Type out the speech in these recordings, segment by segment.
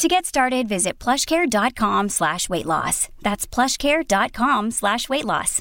To get started, visit plushcare.com slash weight loss. That's plushcare.com slash weight loss.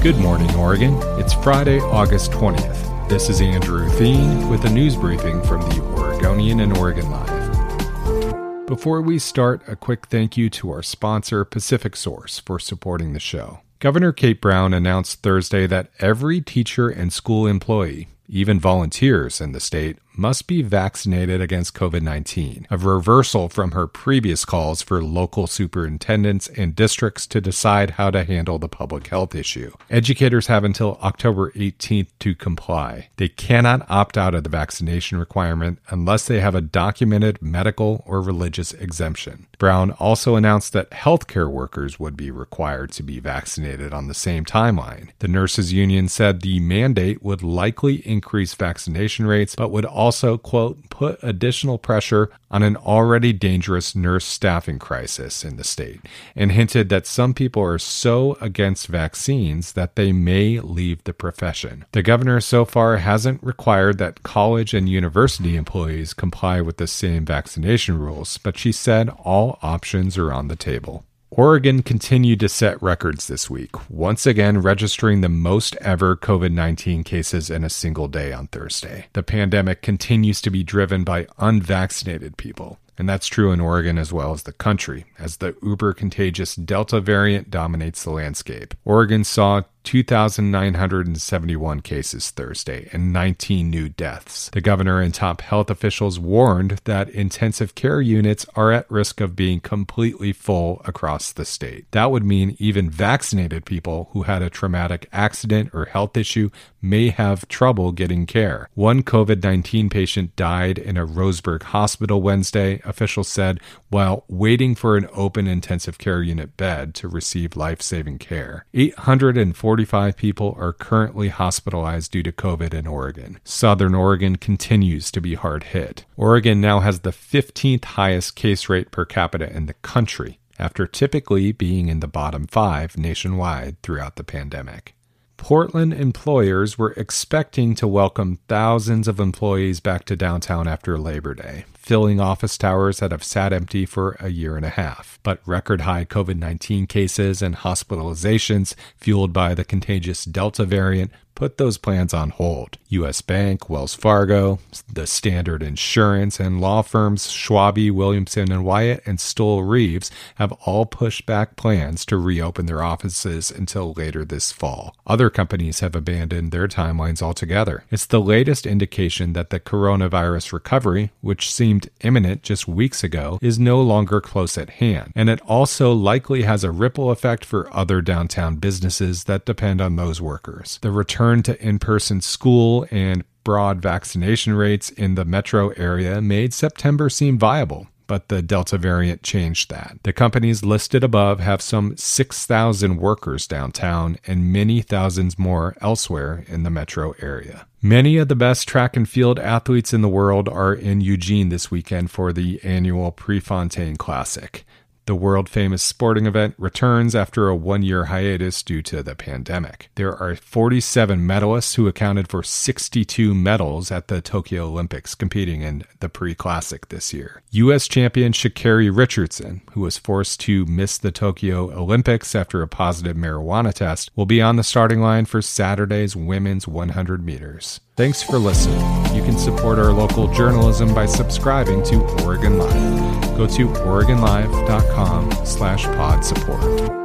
Good morning, Oregon. It's Friday, August 20th. This is Andrew Theen with a news briefing from the Oregonian and Oregon Live. Before we start, a quick thank you to our sponsor, Pacific Source, for supporting the show. Governor Kate Brown announced Thursday that every teacher and school employee, even volunteers in the state, must be vaccinated against COVID 19, a reversal from her previous calls for local superintendents and districts to decide how to handle the public health issue. Educators have until October 18th to comply. They cannot opt out of the vaccination requirement unless they have a documented medical or religious exemption. Brown also announced that healthcare workers would be required to be vaccinated on the same timeline. The nurses union said the mandate would likely increase vaccination rates, but would also also, quote, put additional pressure on an already dangerous nurse staffing crisis in the state, and hinted that some people are so against vaccines that they may leave the profession. The governor so far hasn't required that college and university employees comply with the same vaccination rules, but she said all options are on the table. Oregon continued to set records this week, once again registering the most ever COVID 19 cases in a single day on Thursday. The pandemic continues to be driven by unvaccinated people. And that's true in Oregon as well as the country, as the uber contagious Delta variant dominates the landscape. Oregon saw 2,971 cases Thursday and 19 new deaths. The governor and top health officials warned that intensive care units are at risk of being completely full across the state. That would mean even vaccinated people who had a traumatic accident or health issue may have trouble getting care. One COVID 19 patient died in a Roseburg hospital Wednesday, officials said, while waiting for an open intensive care unit bed to receive life saving care. 845 people are currently hospitalized due to COVID in Oregon. Southern Oregon continues to be hard hit. Oregon now has the 15th highest case rate per capita in the country, after typically being in the bottom five nationwide throughout the pandemic. Portland employers were expecting to welcome thousands of employees back to downtown after Labor Day, filling office towers that have sat empty for a year and a half. But record high COVID 19 cases and hospitalizations, fueled by the contagious Delta variant, put those plans on hold. US Bank, Wells Fargo, the Standard Insurance, and law firms Schwabe, Williamson and Wyatt and Stoel Rives have all pushed back plans to reopen their offices until later this fall. Other companies have abandoned their timelines altogether. It's the latest indication that the coronavirus recovery, which seemed imminent just weeks ago, is no longer close at hand. And it also likely has a ripple effect for other downtown businesses that depend on those workers. The return return to in person school and broad vaccination rates in the metro area made September seem viable but the Delta variant changed that. The companies listed above have some 6,000 workers downtown and many thousands more elsewhere in the metro area. Many of the best track and field athletes in the world are in Eugene this weekend for the annual Prefontaine Classic. The world famous sporting event returns after a one year hiatus due to the pandemic. There are 47 medalists who accounted for 62 medals at the Tokyo Olympics competing in the pre classic this year. U.S. champion Sha'Carri Richardson, who was forced to miss the Tokyo Olympics after a positive marijuana test, will be on the starting line for Saturday's women's 100 meters. Thanks for listening. You can support our local journalism by subscribing to Oregon Live. Go to OregonLive.com slash pod support.